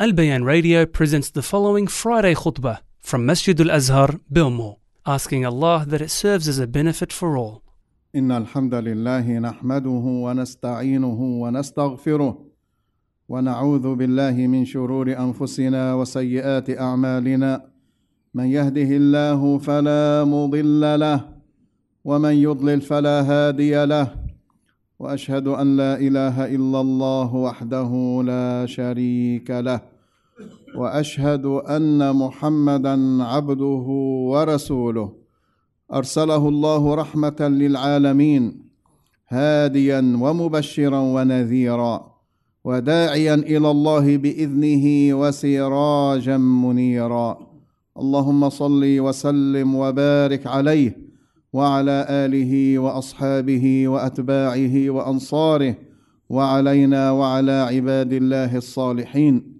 Al Bayan Radio presents the following Friday khutbah from Masjid Al Azhar, Bilmo, asking Allah that it serves as a benefit for all. إن الحمد لله نحمده ونستعينه ونستغفره ونعوذ بالله من شرور أنفسنا وسيئات أعمالنا من يهده الله فلا مضل له ومن يضلل فلا هادي له واشهد ان لا اله الا الله وحده لا شريك له وأشهد أن محمدا عبده ورسوله. أرسله الله رحمة للعالمين هاديا ومبشرا ونذيرا وداعيا إلى الله بإذنه وسراجا منيرا. اللهم صل وسلم وبارك عليه وعلى آله وأصحابه وأتباعه وأنصاره وعلينا وعلى عباد الله الصالحين.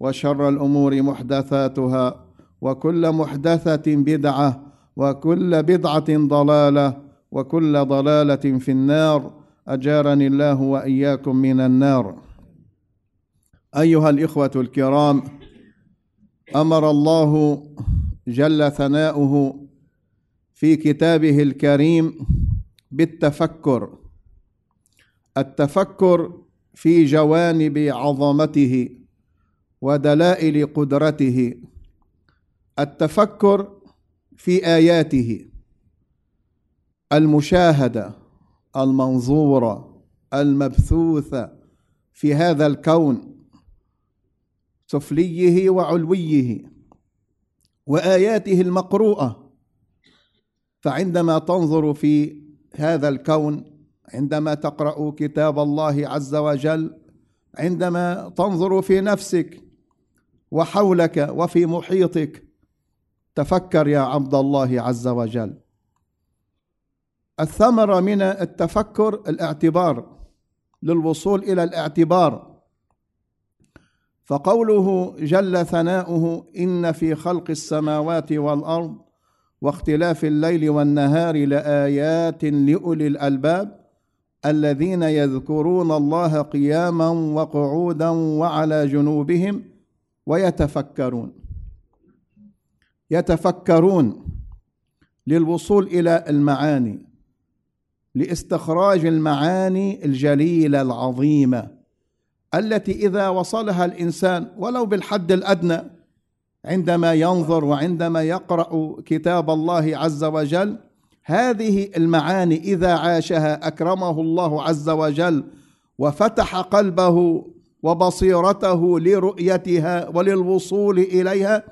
وشر الأمور محدثاتها وكل محدثة بدعة وكل بدعة ضلالة وكل ضلالة في النار. أجارني الله وإياكم من النار. أيها الإخوة الكرام أمر الله جل ثناؤه في كتابه الكريم بالتفكر. التفكر في جوانب عظمته. ودلائل قدرته التفكر في آياته المشاهدة المنظوره المبثوثه في هذا الكون سفليه وعلويه وآياته المقروءة. فعندما تنظر في هذا الكون عندما تقرأ كتاب الله عز وجل عندما تنظر في نفسك وحولك وفي محيطك. تفكر يا عبد الله عز وجل. الثمره من التفكر الاعتبار للوصول إلى الاعتبار. فقوله جل ثناؤه إن في خلق السماوات والأرض واختلاف الليل والنهار لآيات لأولي الألباب الذين يذكرون الله قياما وقعودا وعلى جنوبهم ويتفكرون. يتفكرون للوصول إلى المعاني لاستخراج المعاني الجليلة العظيمة التي إذا وصلها الإنسان ولو بالحد الأدنى عندما ينظر وعندما يقرأ كتاب الله عز وجل هذه المعاني إذا عاشها أكرمه الله عز وجل وفتح قلبه وبصيرته لرؤيتها وللوصول إليها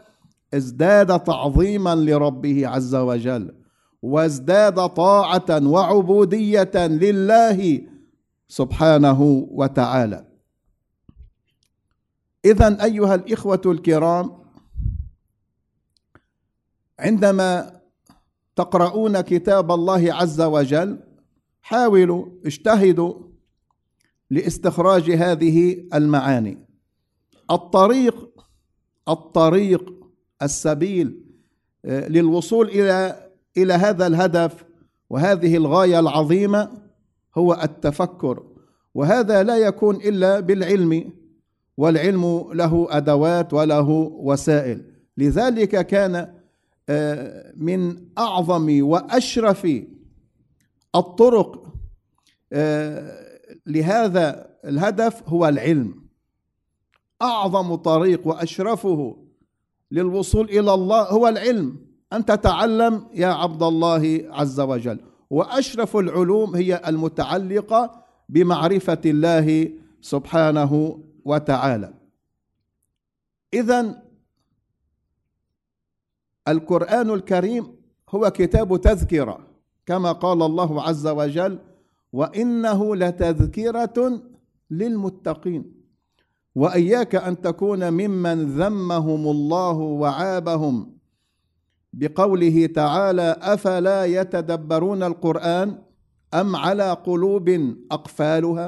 ازداد تعظيما لربه عز وجل وازداد طاعة وعبودية لله سبحانه وتعالى. اذا أيها الإخوة الكرام عندما تقرؤون كتاب الله عز وجل حاولوا اجتهدوا لاستخراج هذه المعاني. الطريق الطريق السبيل للوصول إلى إلى هذا الهدف وهذه الغاية العظيمة هو التفكر. وهذا لا يكون إلا بالعلم والعلم له أدوات وله وسائل. لذلك كان من أعظم وأشرف الطرق لهذا الهدف هو العلم. أعظم طريق وأشرفه للوصول إلى الله هو العلم. أن تتعلم يا عبد الله عز وجل. وأشرف العلوم هي المتعلقة بمعرفة الله سبحانه وتعالى. اذا القرآن الكريم هو كتاب تذكرة. كما قال الله عز وجل وإنه لتذكرة للمتقين. وإياك أن تكون ممن ذمهم الله وعابهم بقوله تعالى أفلا يتدبرون القرآن أم على قلوب أقفالها؟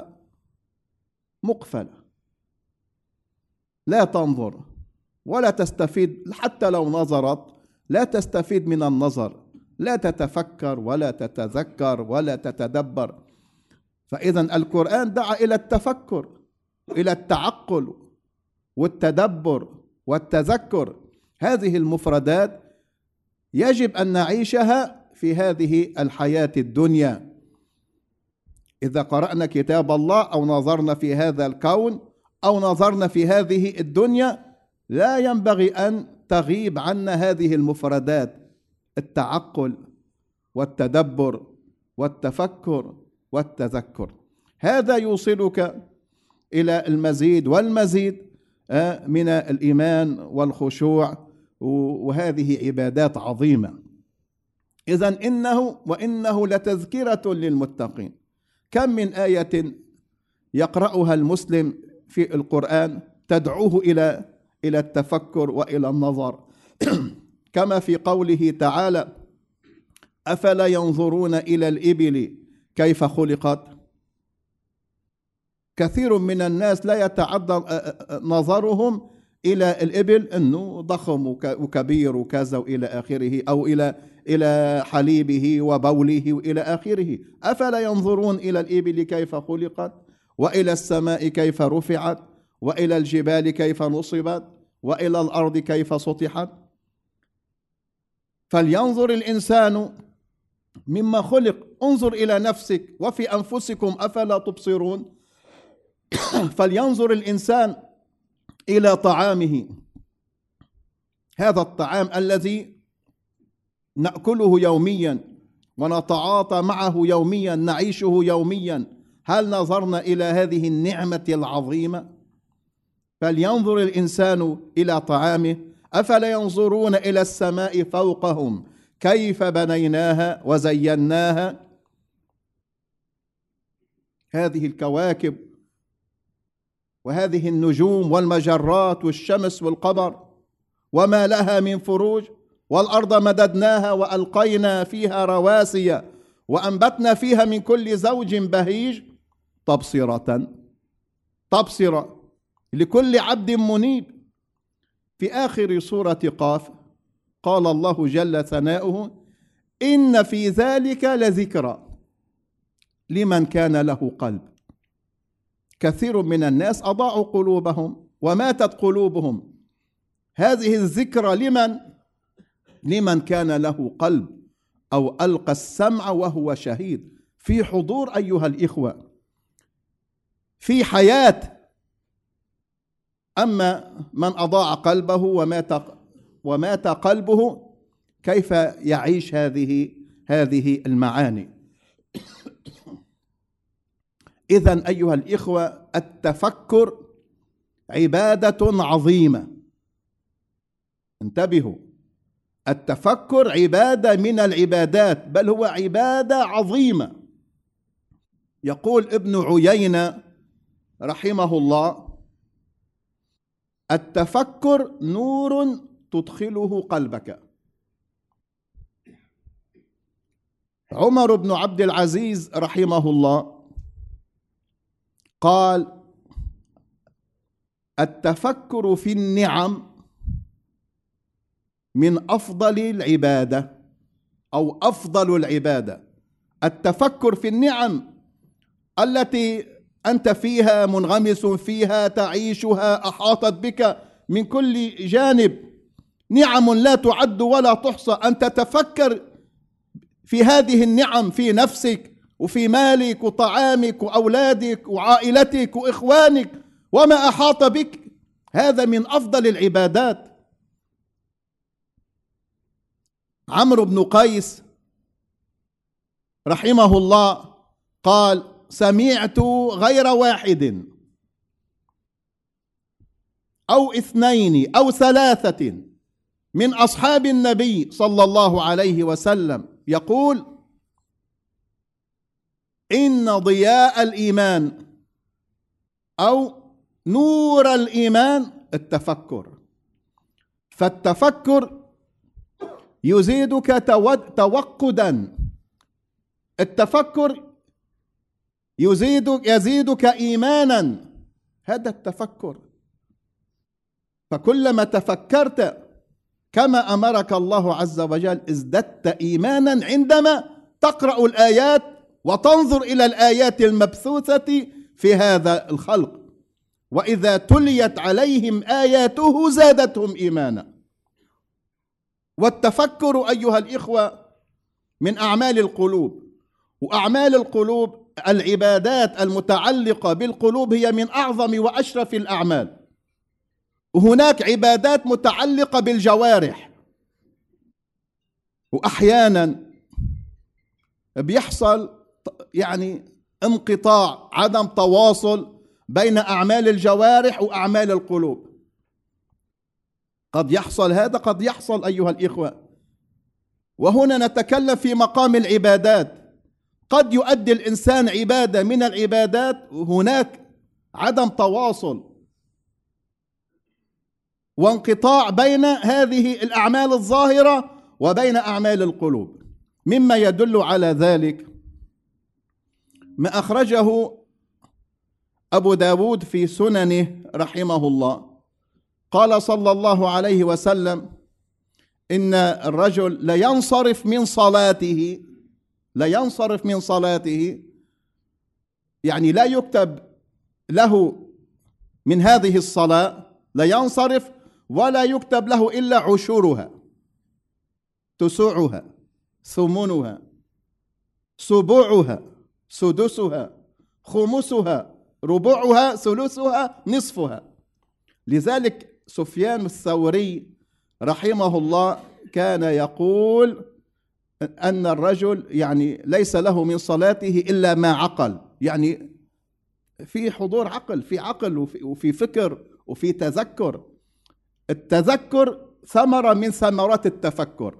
مقفلة. لا تنظر ولا تستفيد حتى لو نظرت لا تستفيد من النظر. لا تتفكر ولا تتذكر ولا تتدبر. فإذا القرآن دعا إلى التفكر إلى التعقل والتدبر والتذكر. هذه المفردات يجب أن نعيشها في هذه الحياة الدنيا. إذا قرأنا كتاب الله أو نظرنا في هذا الكون أو نظرنا في هذه الدنيا لا ينبغي أن تغيب عنا هذه المفردات التعقل والتدبر والتفكر. والتذكر. هذا يوصلك إلى المزيد والمزيد آه، من الإيمان والخشوع وهذه عبادات عظيمة. اذا إنه وإنه لتذكرة للمتقين. كم من آية يقرأها المسلم في القرآن تدعوه إلى إلى التفكر وإلى النظر؟ كما في قوله تعالى أفلا ينظرون إلى الإبل كيف خلقت؟ كثير من الناس لا يتعدى نظرهم إلى الإبل إنه ضخم وكبير وكذا وإلى آخره أو إلى إلى حليبه وبوله وإلى آخره. أفلا ينظرون إلى الإبل كيف خلقت؟ وإلى السماء كيف رفعت؟ وإلى الجبال كيف نصبت؟ وإلى الأرض كيف سطحت؟ فلينظر الإنسان مما خلق انظر إلى نفسك وفي أنفسكم أفلا تبصرون؟ فلينظر الإنسان إلى طعامه. هذا الطعام الذي نأكله يوميا ونتعاطى معه يوميا نعيشه يوميا. هل نظرنا إلى هذه النعمة العظيمة؟ فلينظر الإنسان إلى طعامه. أفلا ينظرون إلى السماء فوقهم؟ كيف بنيناها وزيناها؟ هذه الكواكب وهذه النجوم والمجرات والشمس والقمر وما لها من فروج والأرض مددناها وألقينا فيها رواسي وأنبتنا فيها من كل زوج بهيج تبصرة تبصرة لكل عبد منيب. في آخر سورة قاف قال الله جل ثناؤه إن في ذلك لذكرى. لمن كان له قلب. كثير من الناس أضاعوا قلوبهم وماتت قلوبهم. هذه الذكرى لمن؟ لمن كان له قلب أو ألقى السمع وهو شهيد. في حضور أيها الإخوة. في حياة. أما من أضاع قلبه ومات ومات قلبه كيف يعيش هذه هذه المعاني؟ اذا أيها الإخوة التفكر عبادة عظيمة. انتبهوا. التفكر عبادة من العبادات بل هو عبادة عظيمة. يقول ابن عيينة رحمه الله التفكر نور تدخله قلبك. عمر بن عبد العزيز رحمه الله قال التفكر في النعم من أفضل العبادة أو أفضل العبادة. التفكر في النعم التي أنت فيها منغمس فيها تعيشها أحاطت بك من كل جانب. نعم لا تعد ولا تحصى. أن تتفكر في هذه النعم في نفسك وفي مالك وطعامك وأولادك وعائلتك وإخوانك وما أحاط بك. هذا من أفضل العبادات. عمرو بن قيس رحمه الله قال سمعت غير واحد أو اثنين أو ثلاثة من أصحاب النبي صلى الله عليه وسلم يقول إن ضياء الإيمان أو نور الإيمان التفكر. فالتفكر يزيدك توقدا. التفكر يزيدك يزيدك ايمانا. هذا التفكر. فكلما تفكرت كما أمرك الله عز وجل ازددت ايمانا عندما تقرأ الآيات وتنظر إلى الآيات المبثوثة في هذا الخلق. وإذا تليت عليهم آياته زادتهم إيمانا. والتفكر أيها الإخوة من أعمال القلوب. وأعمال القلوب العبادات المتعلقة بالقلوب هي من أعظم وأشرف الأعمال. وهناك عبادات متعلقة بالجوارح. واحيانا بيحصل يعني انقطاع عدم تواصل بين أعمال الجوارح وأعمال القلوب. قد يحصل هذا قد يحصل أيها الإخوة. وهنا نتكلم في مقام العبادات. قد يؤدي الإنسان عبادة من العبادات وهناك عدم تواصل وانقطاع بين هذه الأعمال الظاهرة وبين أعمال القلوب. مما يدل على ذلك ما أخرجه أبو داود في سننه رحمه الله. قال صلى الله عليه وسلم إن الرجل لينصرف من صلاته لينصرف من صلاته يعني لا يكتب له من هذه الصلاة لينصرف ولا يكتب له إلا عشورها تسوعها ثمنها سبوعها. سدسها خمسها ربعها ثلثها نصفها. لذلك سفيان الثوري رحمه الله كان يقول أن الرجل يعني ليس له من صلاته إلا ما عقل يعني في حضور عقل في عقل وفي, وفي فكر وفي تذكر. التذكر ثمرة من ثمرات التفكر.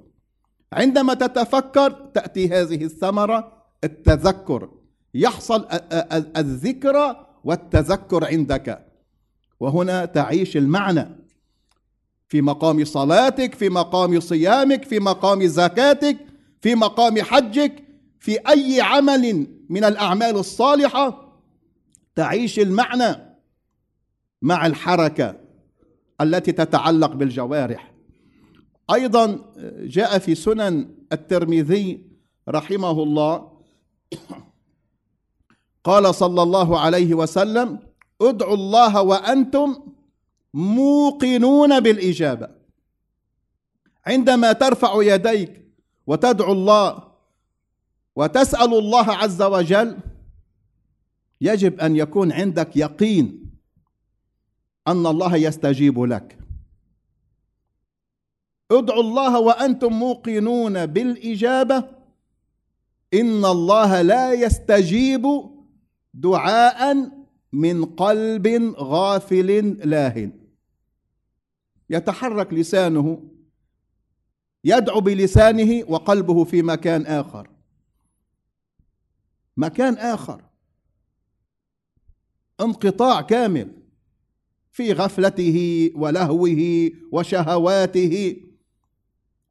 عندما تتفكر تأتي هذه الثمرة التذكر. يحصل الذكرى والتذكر عندك. وهنا تعيش المعنى. في مقام صلاتك في مقام صيامك في مقام زكاتك في مقام حجك في أي عمل من الأعمال الصالحة تعيش المعنى مع الحركة التي تتعلق بالجوارح. أيضا جاء في سنن الترمذي رحمه الله قال صلى الله عليه وسلم ادعوا الله وأنتم موقنون بالإجابة. عندما ترفع يديك وتدعو الله وتسأل الله عز وجل يجب أن يكون عندك يقين أن الله يستجيب لك. ادعوا الله وأنتم موقنون بالإجابة إن الله لا يستجيب دعاء من قلب غافل لاهٍ. يتحرك لسانه يدعو بلسانه وقلبه في مكان آخر. مكان آخر. انقطاع كامل في غفلته ولهوه وشهواته.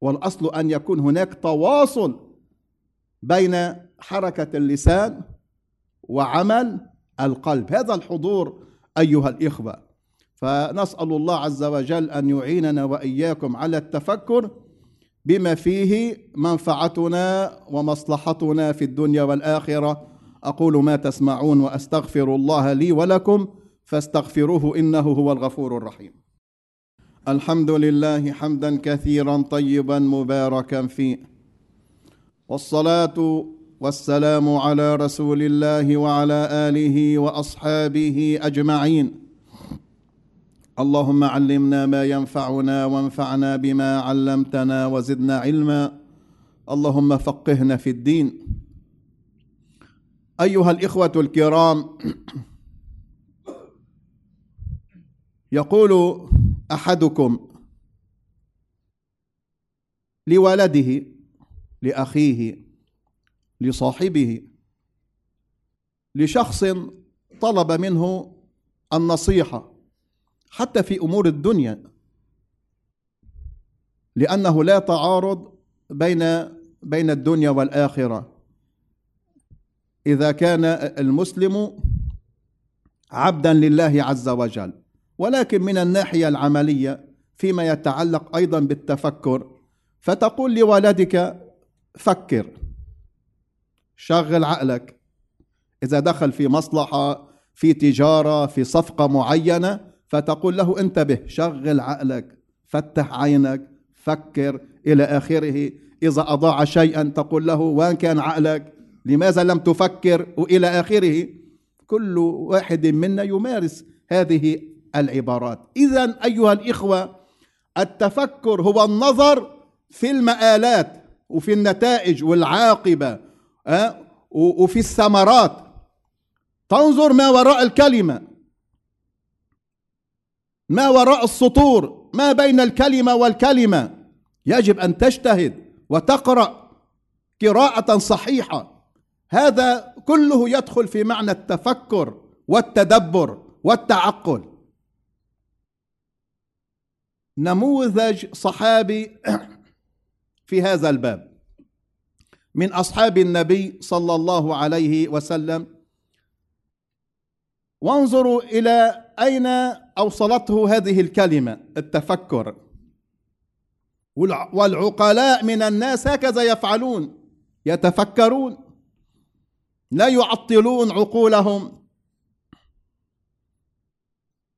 والأصل أن يكون هناك تواصل بين حركة اللسان وعمل القلب. هذا الحضور أيها الإخوة. فنسأل الله عز وجل أن يعيننا وإياكم على التفكر بما فيه منفعتنا ومصلحتنا في الدنيا والآخرة. أقول ما تسمعون وأستغفر الله لي ولكم فاستغفروه إنه هو الغفور الرحيم. الحمد لله حمدا كثيرا طيبا مباركا فيه والصلاة والسلام على رسول الله وعلى آله وأصحابه أجمعين. اللهم علمنا ما ينفعنا وانفعنا بما علمتنا وزدنا علما. اللهم فقهنا في الدين. أيها الإخوة الكرام يقول أحدكم لولده لأخيه لصاحبه لشخص طلب منه النصيحة حتى في أمور الدنيا لأنه لا تعارض بين بين الدنيا والآخرة. إذا كان المسلم عبدا لله عز وجل ولكن من الناحية العملية فيما يتعلق أيضا بالتفكر فتقول لولدك فكر. شغل عقلك. إذا دخل في مصلحة في تجارة في صفقة معينة فتقول له انتبه شغل عقلك فتح عينك فكر إلى آخره. إذا أضاع شيئا تقول له وين كان عقلك لماذا لم تفكر؟ وإلى آخره. كل واحد منا يمارس هذه العبارات. اذا أيها الإخوة التفكر هو النظر في المآلات. وفي النتائج والعاقبة أه؟ وفي الثمرات. تنظر ما وراء الكلمة. ما وراء السطور. ما بين الكلمة والكلمة. يجب أن تجتهد وتقرأ قراءة صحيحة. هذا كله يدخل في معنى التفكر والتدبر والتعقل. نموذج صحابي في هذا الباب. من أصحاب النبي صلى الله عليه وسلم وانظروا إلى أين أوصلته هذه الكلمة التفكر. والعقلاء من الناس هكذا يفعلون يتفكرون لا يعطلون عقولهم.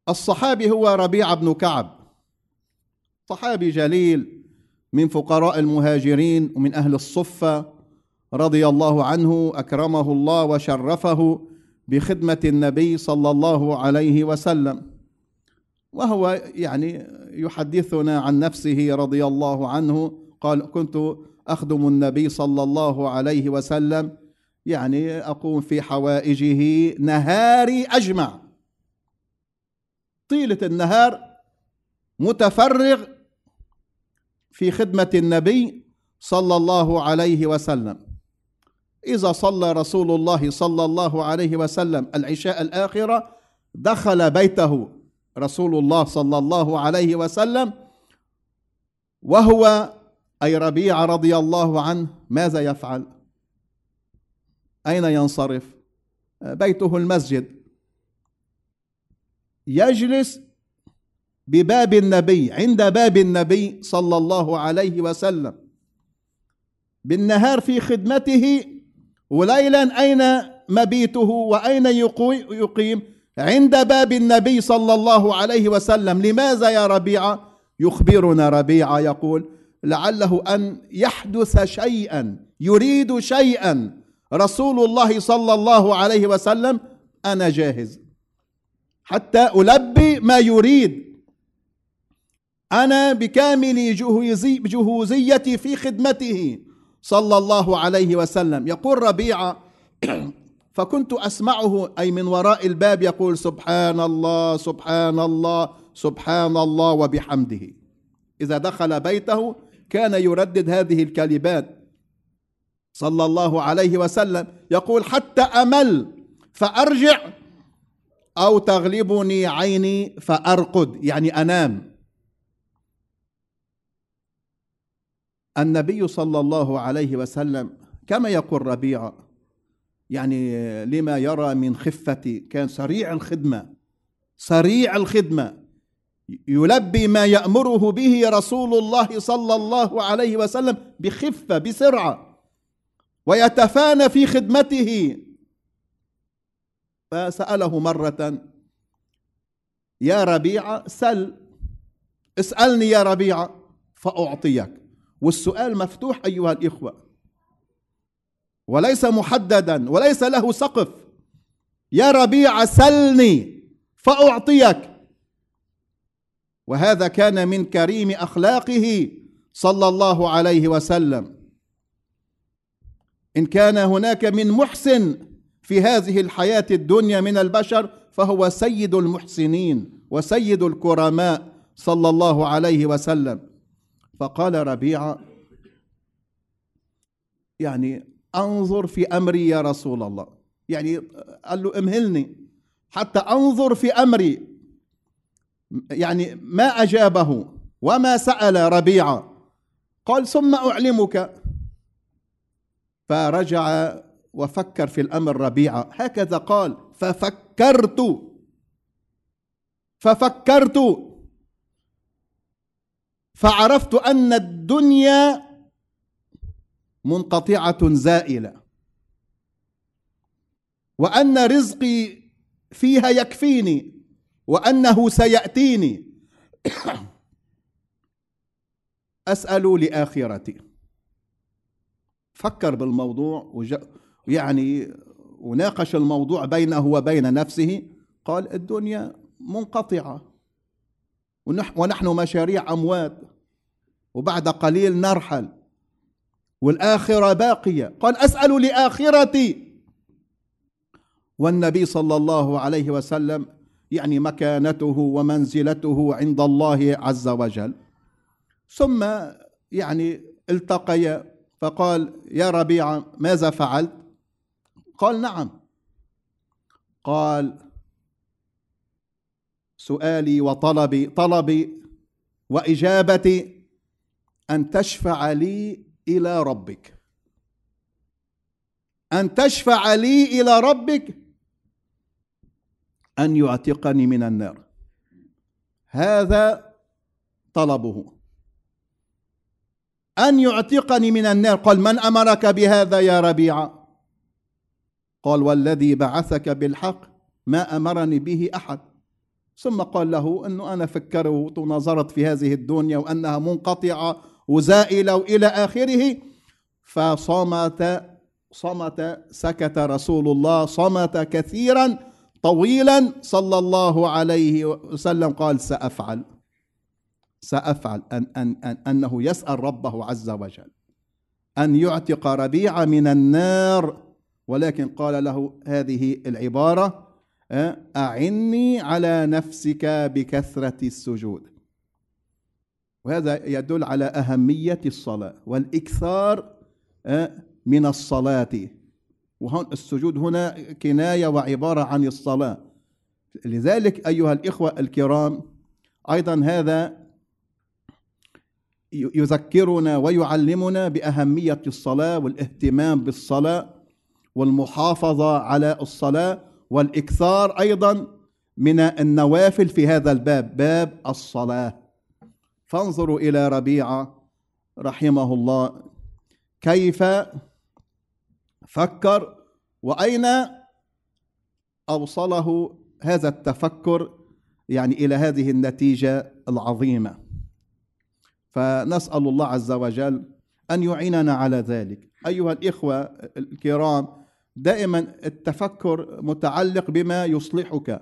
الصحابي هو ربيع بن كعب. صحابي جليل من فقراء المهاجرين ومن أهل الصفة رضي الله عنه أكرمه الله وشرفه بخدمة النبي صلى الله عليه وسلم. وهو يعني يحدثنا عن نفسه رضي الله عنه قال كنت أخدم النبي صلى الله عليه وسلم يعني أقوم في حوائجه نهاري أجمع. طيلة النهار متفرغ في خدمة النبي صلى الله عليه وسلم. إذا صلى رسول الله صلى الله عليه وسلم العشاء الآخرة دخل بيته رسول الله صلى الله عليه وسلم وهو أي ربيع رضي الله عنه ماذا يفعل؟ أين ينصرف؟ بيته المسجد. يجلس بباب النبي عند باب النبي صلى الله عليه وسلم. بالنهار في خدمته وليلا أين مبيته وأين يقيم؟ عند باب النبي صلى الله عليه وسلم. لماذا يا ربيعه يخبرنا ربيعه يقول لعله أن يحدث شيئا يريد شيئا. رسول الله صلى الله عليه وسلم أنا جاهز حتى ألبي ما يريد. أنا بكامل جهوزي جهوزيتي في خدمته. صلى الله عليه وسلم. يقول ربيعه فكنت أسمعه أي من وراء الباب يقول سبحان الله سبحان الله سبحان الله وبحمده. إذا دخل بيته كان يردد هذه الكلمات. صلى الله عليه وسلم. يقول حتى أمل فأرجع أو تغلبني عيني فأرقد يعني أنام. النبي صلى الله عليه وسلم كما يقول ربيعه يعني لما يرى من خفة كان سريع الخدمة سريع الخدمة يلبي ما يأمره به رسول الله صلى الله عليه وسلم بخفة بسرعة ويتفانى في خدمته. فسأله مرة يا ربيعة سل اسألني يا ربيعة فأعطيك. والسؤال مفتوح أيها الإخوة. وليس محددا وليس له سقف. يا ربيع سلني فأعطيك. وهذا كان من كريم أخلاقه صلى الله عليه وسلم. إن كان هناك من محسن في هذه الحياة الدنيا من البشر فهو سيد المحسنين وسيد الكرماء صلى الله عليه وسلم. فقال ربيعه يعني انظر في أمري يا رسول الله. يعني قال له امهلني حتى انظر في أمري. يعني ما أجابه وما سأل ربيعه قال ثم أعلمك. فرجع وفكر في الأمر ربيعه هكذا قال ففكرت. ففكرت. فعرفت أن الدنيا منقطعة زائلة. وأن رزقي فيها يكفيني. وأنه سيأتيني. اسال لآخرتي. فكر بالموضوع ويعني وناقش الموضوع بينه وبين نفسه. قال الدنيا منقطعة. ونحن مشاريع أموات. وبعد قليل نرحل. والآخرة باقية. قال أسأل لآخرتي. والنبي صلى الله عليه وسلم يعني مكانته ومنزلته عند الله عز وجل. ثم يعني التقيا. فقال يا ربيعة ماذا فعلت؟ قال نعم. قال سؤالي وطلبي طلبي وإجابتي أن تشفع لي إلى ربك. أن تشفع لي إلى ربك. أن يعتقني من النار. هذا طلبه. أن يعتقني من النار. قال من أمرك بهذا يا ربيعه قال والذي بعثك بالحق ما أمرني به أحد. ثم قال له إنه أنا فكرت ونظرت في هذه الدنيا وأنها منقطعة وزائلة إلى آخره فصمت صمت سكت رسول الله صمت كثيرا طويلا صلى الله عليه وسلم قال سأفعل سأفعل أن أن أن أنه يسأل ربه عز وجل أن يعتق ربيع من النار. ولكن قال له هذه العبارة أعني على نفسك بكثرة السجود. وهذا يدل على أهمية الصلاة والإكثار آه، من الصلاة. وهون السجود هنا كناية وعبارة عن الصلاة. لذلك أيها الإخوة الكرام أيضا هذا يذكرنا ويعلمنا بأهمية الصلاة والاهتمام بالصلاة والمحافظة على الصلاة. والإكثار أيضا من النوافل في هذا الباب باب الصلاة. فانظروا إلى ربيعة رحمه الله. كيف فكر وأين أوصله هذا التفكر يعني إلى هذه النتيجة العظيمة؟ فنسأل الله عز وجل أن يعيننا على ذلك. أيها الإخوة الكرام دائما التفكر متعلق بما يصلحك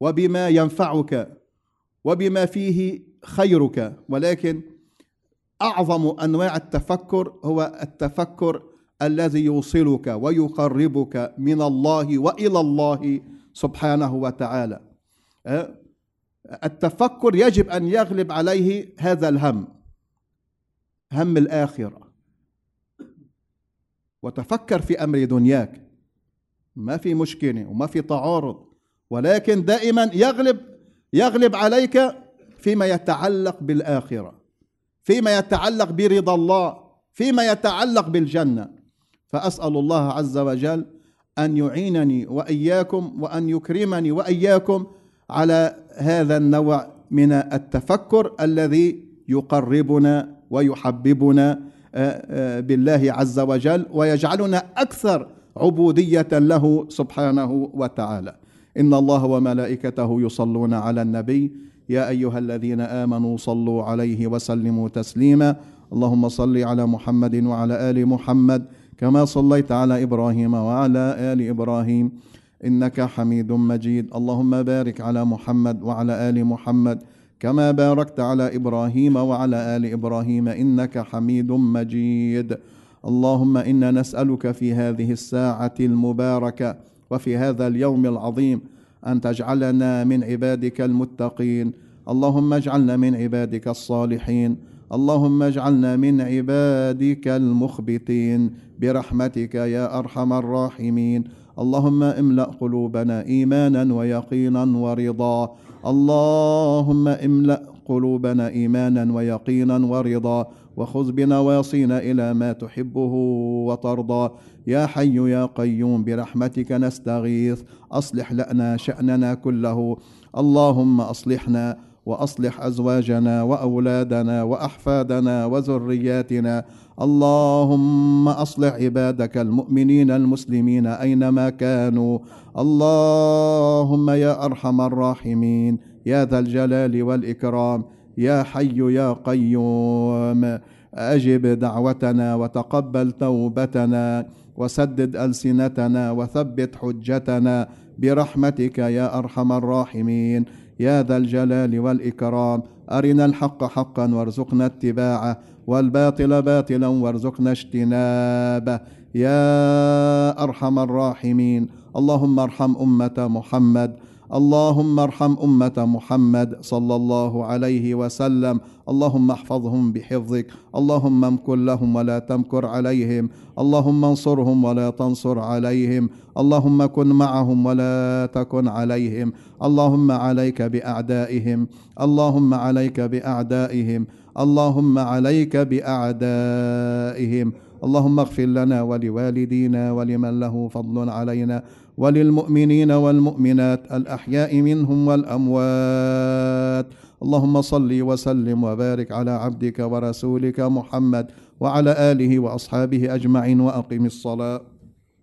وبما ينفعك وبما فيه خيرك ولكن أعظم أنواع التفكر هو التفكر الذي يوصلك ويقربك من الله وإلى الله سبحانه وتعالى أه؟ التفكر يجب أن يغلب عليه هذا الهم هم الآخرة وتفكر في أمر دنياك. ما في مشكلة وما في تعارض ولكن دائما يغلب يغلب عليك فيما يتعلق بالآخرة فيما يتعلق برضا الله فيما يتعلق بالجنة. فأسأل الله عز وجل أن يعينني وإياكم وأن يكرمني وإياكم على هذا النوع من التفكر الذي يقربنا ويحببنا بالله عز وجل ويجعلنا أكثر عبودية له سبحانه وتعالى. إن الله وملائكته يصلون على النبي. يا أيها الذين آمنوا صلوا عليه وسلموا تسليما. اللهم صل على محمد وعلى آل محمد كما صليت على إبراهيم وعلى آل إبراهيم. إنك حميد مجيد. اللهم بارك على محمد وعلى آل محمد. كما باركت على إبراهيم وعلى آل إبراهيم إنك حميد مجيد. اللهم إنا نسألك في هذه الساعة المباركة وفي هذا اليوم العظيم أن تجعلنا من عبادك المتقين. اللهم اجعلنا من عبادك الصالحين. اللهم اجعلنا من عبادك المخبتين. برحمتك يا أرحم الراحمين. اللهم املأ قلوبنا إيمانا ويقينا ورضا. اللهم املأ قلوبنا إيمانا ويقينا ورضا وخذ بنواصينا إلى ما تحبه وترضى. يا حي يا قيوم برحمتك نستغيث. أصلح لنا شأننا كله. اللهم أصلحنا وأصلح أزواجنا وأولادنا وأحفادنا وذرياتنا. اللهم أصلح عبادك المؤمنين المسلمين أينما كانوا. اللهم يا أرحم الراحمين يا ذا الجلال والإكرام يا حي يا قيوم. أجب دعوتنا وتقبل توبتنا وسدد ألسنتنا وثبت حجتنا برحمتك يا أرحم الراحمين. يا ذا الجلال والإكرام أرنا الحق حقا وارزقنا اتباعه. والباطل باطلا وارزقنا اجتنابه. يا أرحم الراحمين. اللهم ارحم أمة محمد. اللهم ارحم أمة محمد صلى الله عليه وسلم. اللهم احفظهم بحفظك. اللهم امكر لهم ولا تمكر عليهم. اللهم انصرهم ولا تنصر عليهم. اللهم كن معهم ولا تكن عليهم. اللهم عليك بأعدائهم. اللهم عليك بأعدائهم. اللهم عليك بأعدائهم. اللهم اغفر لنا ولوالدينا ولمن له فضل علينا وللمؤمنين والمؤمنات الأحياء منهم والأموات. اللهم صل وسلم وبارك على عبدك ورسولك محمد وعلى آله وأصحابه أجمعين وأقم الصلاة.